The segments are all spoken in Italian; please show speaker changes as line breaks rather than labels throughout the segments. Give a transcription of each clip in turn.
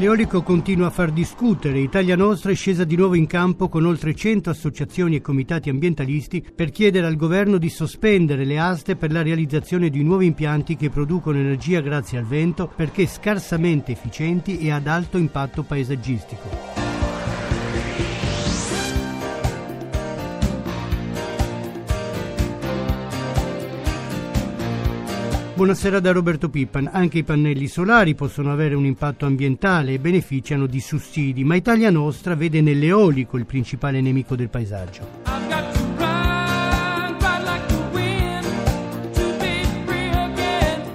L'eolico continua a far discutere. Italia Nostra è scesa di nuovo in campo con oltre 100 associazioni e comitati ambientalisti per chiedere al governo di sospendere le aste per la realizzazione di nuovi impianti che producono energia grazie al vento perché scarsamente efficienti e ad alto impatto paesaggistico. Buonasera da Roberto Pippan. Anche i pannelli solari possono avere un impatto ambientale e beneficiano di sussidi, ma Italia Nostra vede nell'eolico il principale nemico del paesaggio.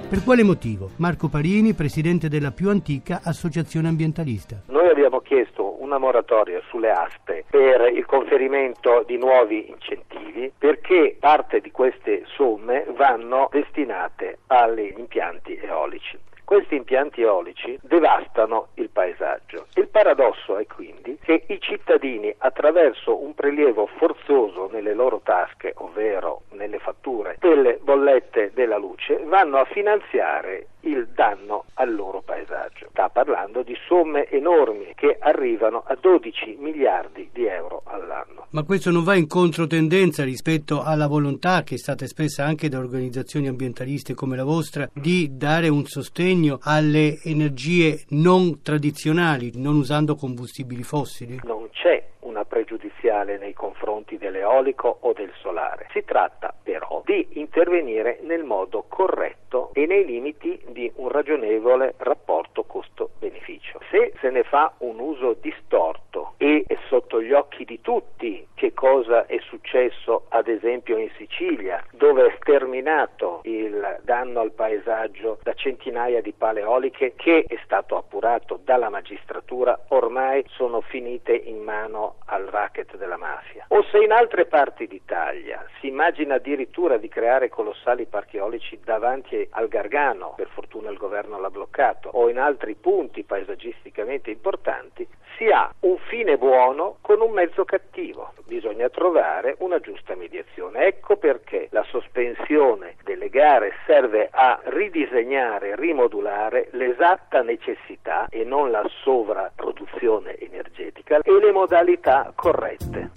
Per quale motivo? Marco Parini, presidente della più antica associazione ambientalista.
Noi abbiamo chiesto una moratoria sulle aste per il conferimento di nuovi incentivi perché parte di queste somme vanno destinate agli impianti eolici. Questi impianti eolici devastano il paesaggio. Il paradosso è quindi che i cittadini attraverso un prelievo forzoso nelle loro tasche, ovvero nelle fatture delle bollette della luce, vanno a finanziare il danno al loro paesaggio. Sta parlando di somme enormi che arrivano a 12 miliardi di euro all'anno.
Ma questo non va in controtendenza rispetto alla volontà che è stata espressa anche da organizzazioni ambientaliste come la vostra di dare un sostegno alle energie non tradizionali, non usando combustibili fossili?
Non c'è una pregiudiziale nei confronti dell'eolico o del solare. Si tratta però di intervenire nel modo corretto e nei limiti di un ragionevole rapporto costo-beneficio. Se se ne fa un uso distorto e sotto gli occhi di tutti che cosa è successo ad esempio in Sicilia, dove è sterminato il danno al paesaggio da centinaia di pale eoliche che è stato appurato dalla magistratura, ormai sono finite in mano al racket della mafia. O se in altre parti d'Italia si immagina addirittura di creare colossali parchi eolici davanti al Gargano, per fortuna il governo l'ha bloccato, o in altri punti paesaggisticamente importanti, si ha un fine buono con un mezzo cattivo. Bisogna trovare una giusta mediazione. Ecco perché la sospensione delle gare serve a ridisegnare, rimodulare l'esatta necessità e non la sovrapproduzione energetica e le modalità corrette.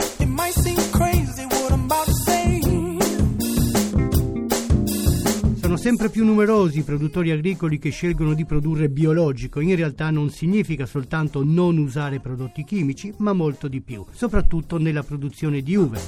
Sono sempre più numerosi i produttori agricoli che scelgono di produrre biologico. In realtà non significa soltanto non usare prodotti chimici, ma molto di più, soprattutto nella produzione di uve.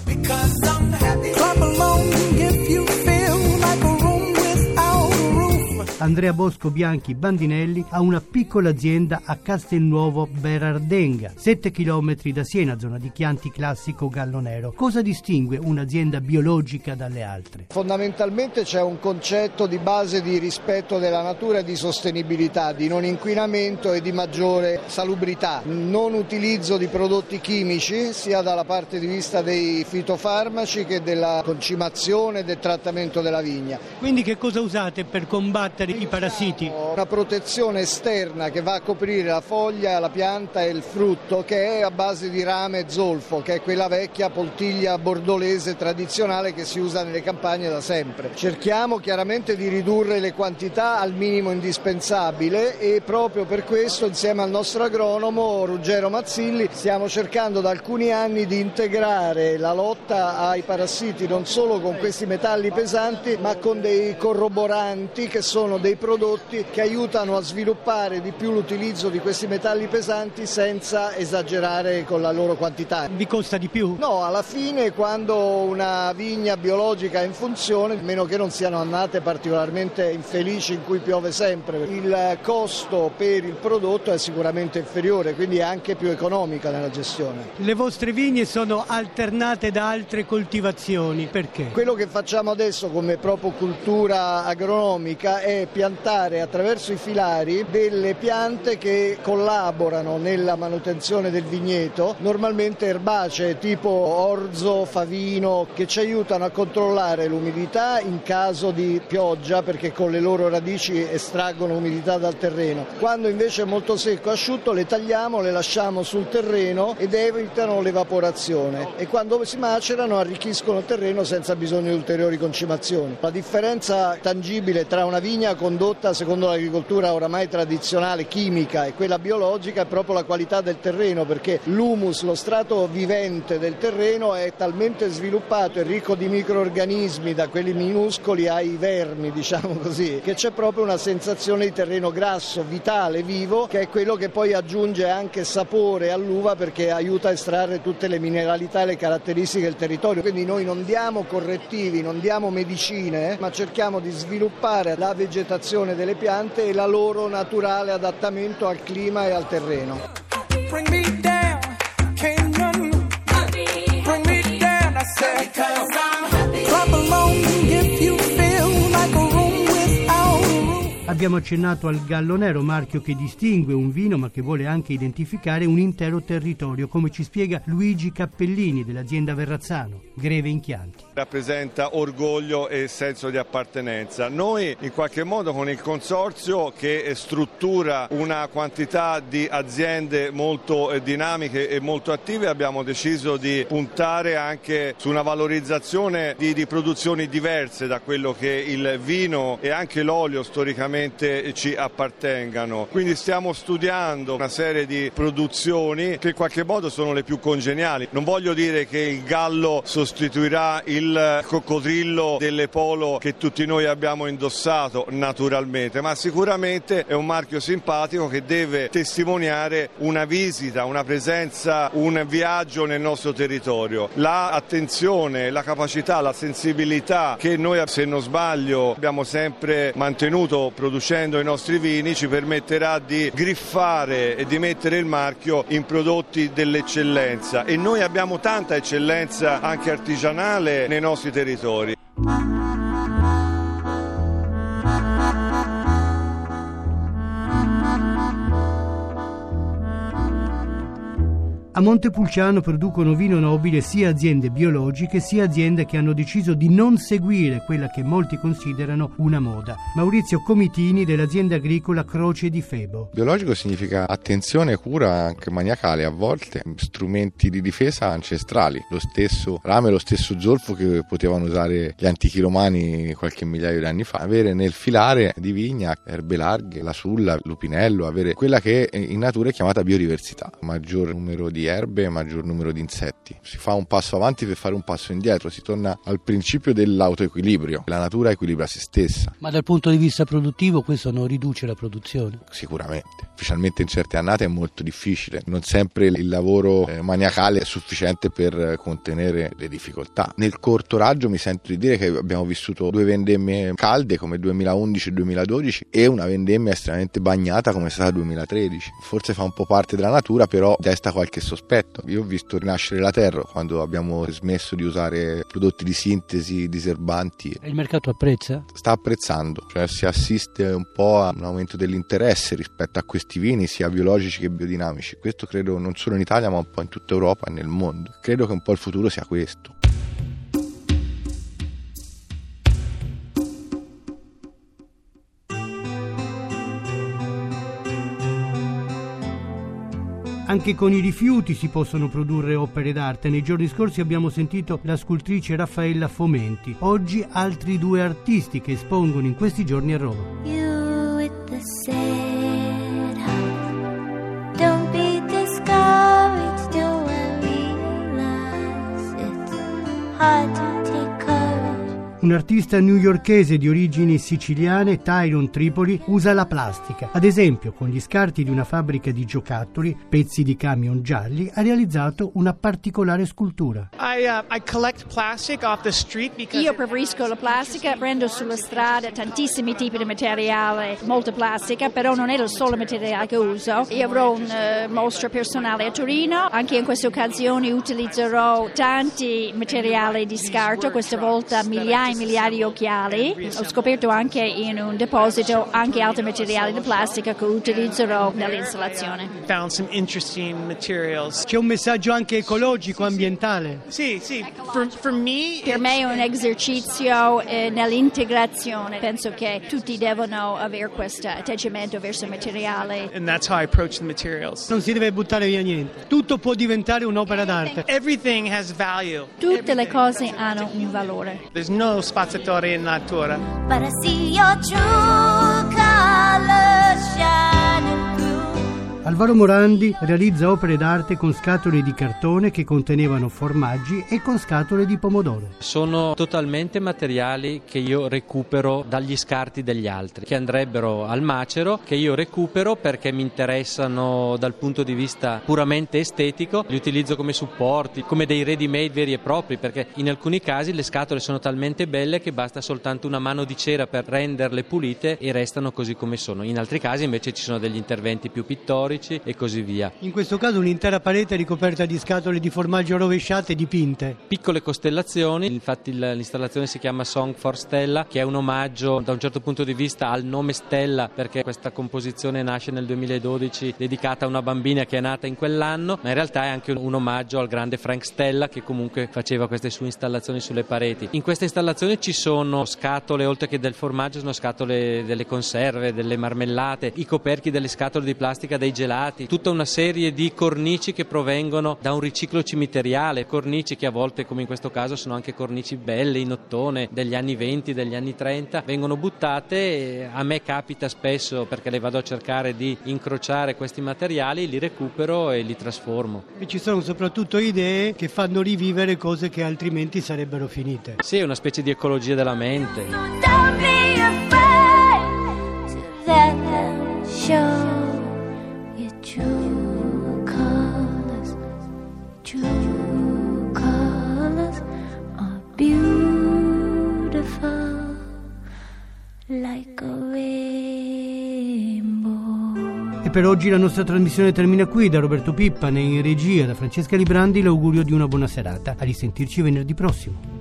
Andrea Bosco Bianchi Bandinelli ha una piccola azienda a Castelnuovo Berardenga, 7 km da Siena, zona di Chianti classico Gallo Nero. Cosa distingue un'azienda biologica dalle altre?
Fondamentalmente c'è un concetto di base di rispetto della natura e di sostenibilità, di non inquinamento e di maggiore salubrità, non utilizzo di prodotti chimici sia dalla parte di vista dei fitofarmaci che della concimazione e del trattamento della vigna.
Quindi che cosa usate per combattere i parassiti?
Una protezione esterna che va a coprire la foglia, la pianta e il frutto che è a base di rame e zolfo, che è quella vecchia poltiglia bordolese tradizionale che si usa nelle campagne da sempre. Cerchiamo chiaramente di ridurre le quantità al minimo indispensabile e proprio per questo insieme al nostro agronomo Ruggero Mazzilli stiamo cercando da alcuni anni di integrare la lotta ai parassiti non solo con questi metalli pesanti ma con dei corroboranti che sono dei prodotti che aiutano a sviluppare di più l'utilizzo di questi metalli pesanti senza esagerare con la loro quantità.
Vi costa di più?
No, alla fine quando una vigna biologica è in funzione, a meno che non siano annate particolarmente infelici in cui piove sempre, il costo per il prodotto è sicuramente inferiore, quindi è anche più economica nella gestione.
Le vostre vigne sono alternate da altre coltivazioni, perché?
Quello che facciamo adesso come proprio cultura agronomica è piantare attraverso i filari delle piante che collaborano nella manutenzione del vigneto, normalmente erbacee tipo orzo, favino, che ci aiutano a controllare l'umidità in caso di pioggia perché con le loro radici estraggono umidità dal terreno. Quando invece è molto secco e asciutto le tagliamo, le lasciamo sul terreno ed evitano l'evaporazione e quando si macerano arricchiscono il terreno senza bisogno di ulteriori concimazioni. La differenza tangibile tra una vigna condotta secondo l'agricoltura oramai tradizionale chimica e quella biologica è proprio la qualità del terreno perché l'humus, lo strato vivente del terreno è talmente sviluppato e ricco di microorganismi da quelli minuscoli ai vermi, diciamo così, che c'è proprio una sensazione di terreno grasso, vitale, vivo, che è quello che poi aggiunge anche sapore all'uva perché aiuta a estrarre tutte le mineralità e le caratteristiche del territorio. Quindi noi non diamo correttivi, non diamo medicine, ma cerchiamo di sviluppare la vegetazione delle piante e la loro naturale adattamento al clima e al terreno. Abbiamo accennato al gallo nero, marchio che distingue un vino ma che vuole anche identificare un intero territorio, come ci spiega Luigi Cappellini dell'azienda Verrazzano, Greve Inchianti.
Rappresenta orgoglio e senso di appartenenza. Noi in qualche modo con il consorzio che struttura una quantità di aziende molto eh, dinamiche e molto attive abbiamo deciso di puntare anche su una valorizzazione di, di produzioni diverse da quello che il vino e anche l'olio storicamente ci appartengano. Quindi stiamo studiando una serie di produzioni che in qualche modo sono le più congeniali. Non voglio dire che il gallo sostituirà il coccodrillo delle polo che tutti noi abbiamo indossato naturalmente, ma sicuramente è un marchio simpatico che deve testimoniare una visita, una presenza, un viaggio nel nostro territorio. L'attenzione, la capacità, la sensibilità che noi, se non sbaglio, abbiamo sempre mantenuto producendo i nostri vini ci permetterà di griffare e di mettere il marchio in prodotti dell'eccellenza e noi abbiamo tanta eccellenza anche artigianale nei nostri territori.
A Montepulciano producono vino nobile sia aziende biologiche sia aziende che hanno deciso di non seguire quella che molti considerano una moda. Maurizio Comitini dell'azienda agricola Croce di Febo.
Biologico significa attenzione cura anche maniacale a volte, strumenti di difesa ancestrali, lo stesso rame, lo stesso zolfo che potevano usare gli antichi romani qualche migliaio di anni fa. Avere nel filare di vigna erbe larghe, la sulla, lupinello, avere quella che in natura è chiamata biodiversità, maggior numero di erbe e maggior numero di insetti. Si fa un passo avanti per fare un passo indietro, si torna al principio dell'autoequilibrio. La natura equilibra se stessa.
Ma dal punto di vista produttivo questo non riduce la produzione?
Sicuramente, specialmente in certe annate è molto difficile. Non sempre il lavoro eh, maniacale è sufficiente per contenere le difficoltà. Nel corto raggio mi sento di dire che abbiamo vissuto due vendemmie calde come 2011 e 2012 e una vendemmia estremamente bagnata come è stata 2013. Forse fa un po' parte della natura, però desta qualche sospetto sospetto. Io ho visto rinascere la terra quando abbiamo smesso di usare prodotti di sintesi, diserbanti.
E il mercato apprezza?
Sta apprezzando, cioè si assiste un po' a un aumento dell'interesse rispetto a questi vini, sia biologici che biodinamici. Questo credo non solo in Italia ma un po' in tutta Europa e nel mondo. Credo che un po' il futuro sia questo.
Anche con i rifiuti si possono produrre opere d'arte. Nei giorni scorsi abbiamo sentito la scultrice Raffaella Fomenti. Oggi altri due artisti che espongono in questi giorni a Roma. Un artista newyorkese di origini siciliane, Tyron Tripoli, usa la plastica. Ad esempio, con gli scarti di una fabbrica di giocattoli, pezzi di camion gialli, ha realizzato una particolare scultura. I, uh, I
Io preferisco la plastica, prendo sulla strada tantissimi tipi di materiale, molta plastica, però non è il solo materiale che uso. Io avrò una uh, mostra personale a Torino, anche in questa occasione utilizzerò tanti materiali di scarto, questa volta migliaia e migliaia di occhiali. Ho scoperto anche in un deposito anche altri materiali di plastica che utilizzerò nell'installazione.
Found some interesting materials.
C'è un messaggio anche ecologico, ambientale.
Sì, sì. For, for me,
Per me è un esercizio eh, nell'integrazione. Penso che tutti devono avere questo atteggiamento verso il materiale.
and that's how I approach the materials.
Non si deve buttare via niente. Tutto può diventare un'opera d'arte.
Everything has value.
Tutte le cose hanno un valore.
There's no spazzatori in natura.
But I see your true colors through.
Alvaro Morandi realizza opere d'arte con scatole di cartone che contenevano formaggi e con scatole di pomodoro.
Sono totalmente materiali che io recupero dagli scarti degli altri, che andrebbero al macero, che io recupero perché mi interessano dal punto di vista puramente estetico, li utilizzo come supporti, come dei ready made veri e propri, perché in alcuni casi le scatole sono talmente belle che basta soltanto una mano di cera per renderle pulite e restano così come sono. In altri casi invece ci sono degli interventi più pittorici e così via.
In questo caso un'intera parete ricoperta di scatole di formaggio rovesciate e dipinte.
piccole costellazioni, infatti l'installazione si chiama Song for Stella, che è un omaggio da un certo punto di vista al nome Stella, perché questa composizione nasce nel 2012 dedicata a una bambina che è nata in quell'anno, ma in realtà è anche un, un omaggio al grande Frank Stella che comunque faceva queste sue installazioni sulle pareti. In questa installazione ci sono scatole, oltre che del formaggio, sono scatole delle conserve, delle marmellate, i coperchi delle scatole di plastica dei gelati, tutta una serie di cornici che provengono da un riciclo cimiteriale, cornici che a volte come in questo caso sono anche cornici belle in ottone degli anni 20, degli anni 30, vengono buttate e a me capita spesso perché le vado a cercare di incrociare questi materiali, li recupero e li trasformo.
E ci sono soprattutto idee che fanno rivivere cose che altrimenti sarebbero finite.
Sì, è una specie di ecologia della mente.
Don't be afraid to let them show
E per oggi la nostra trasmissione termina qui. Da Roberto Pippane in regia, da Francesca Librandi l'augurio di una buona serata. A risentirci venerdì prossimo.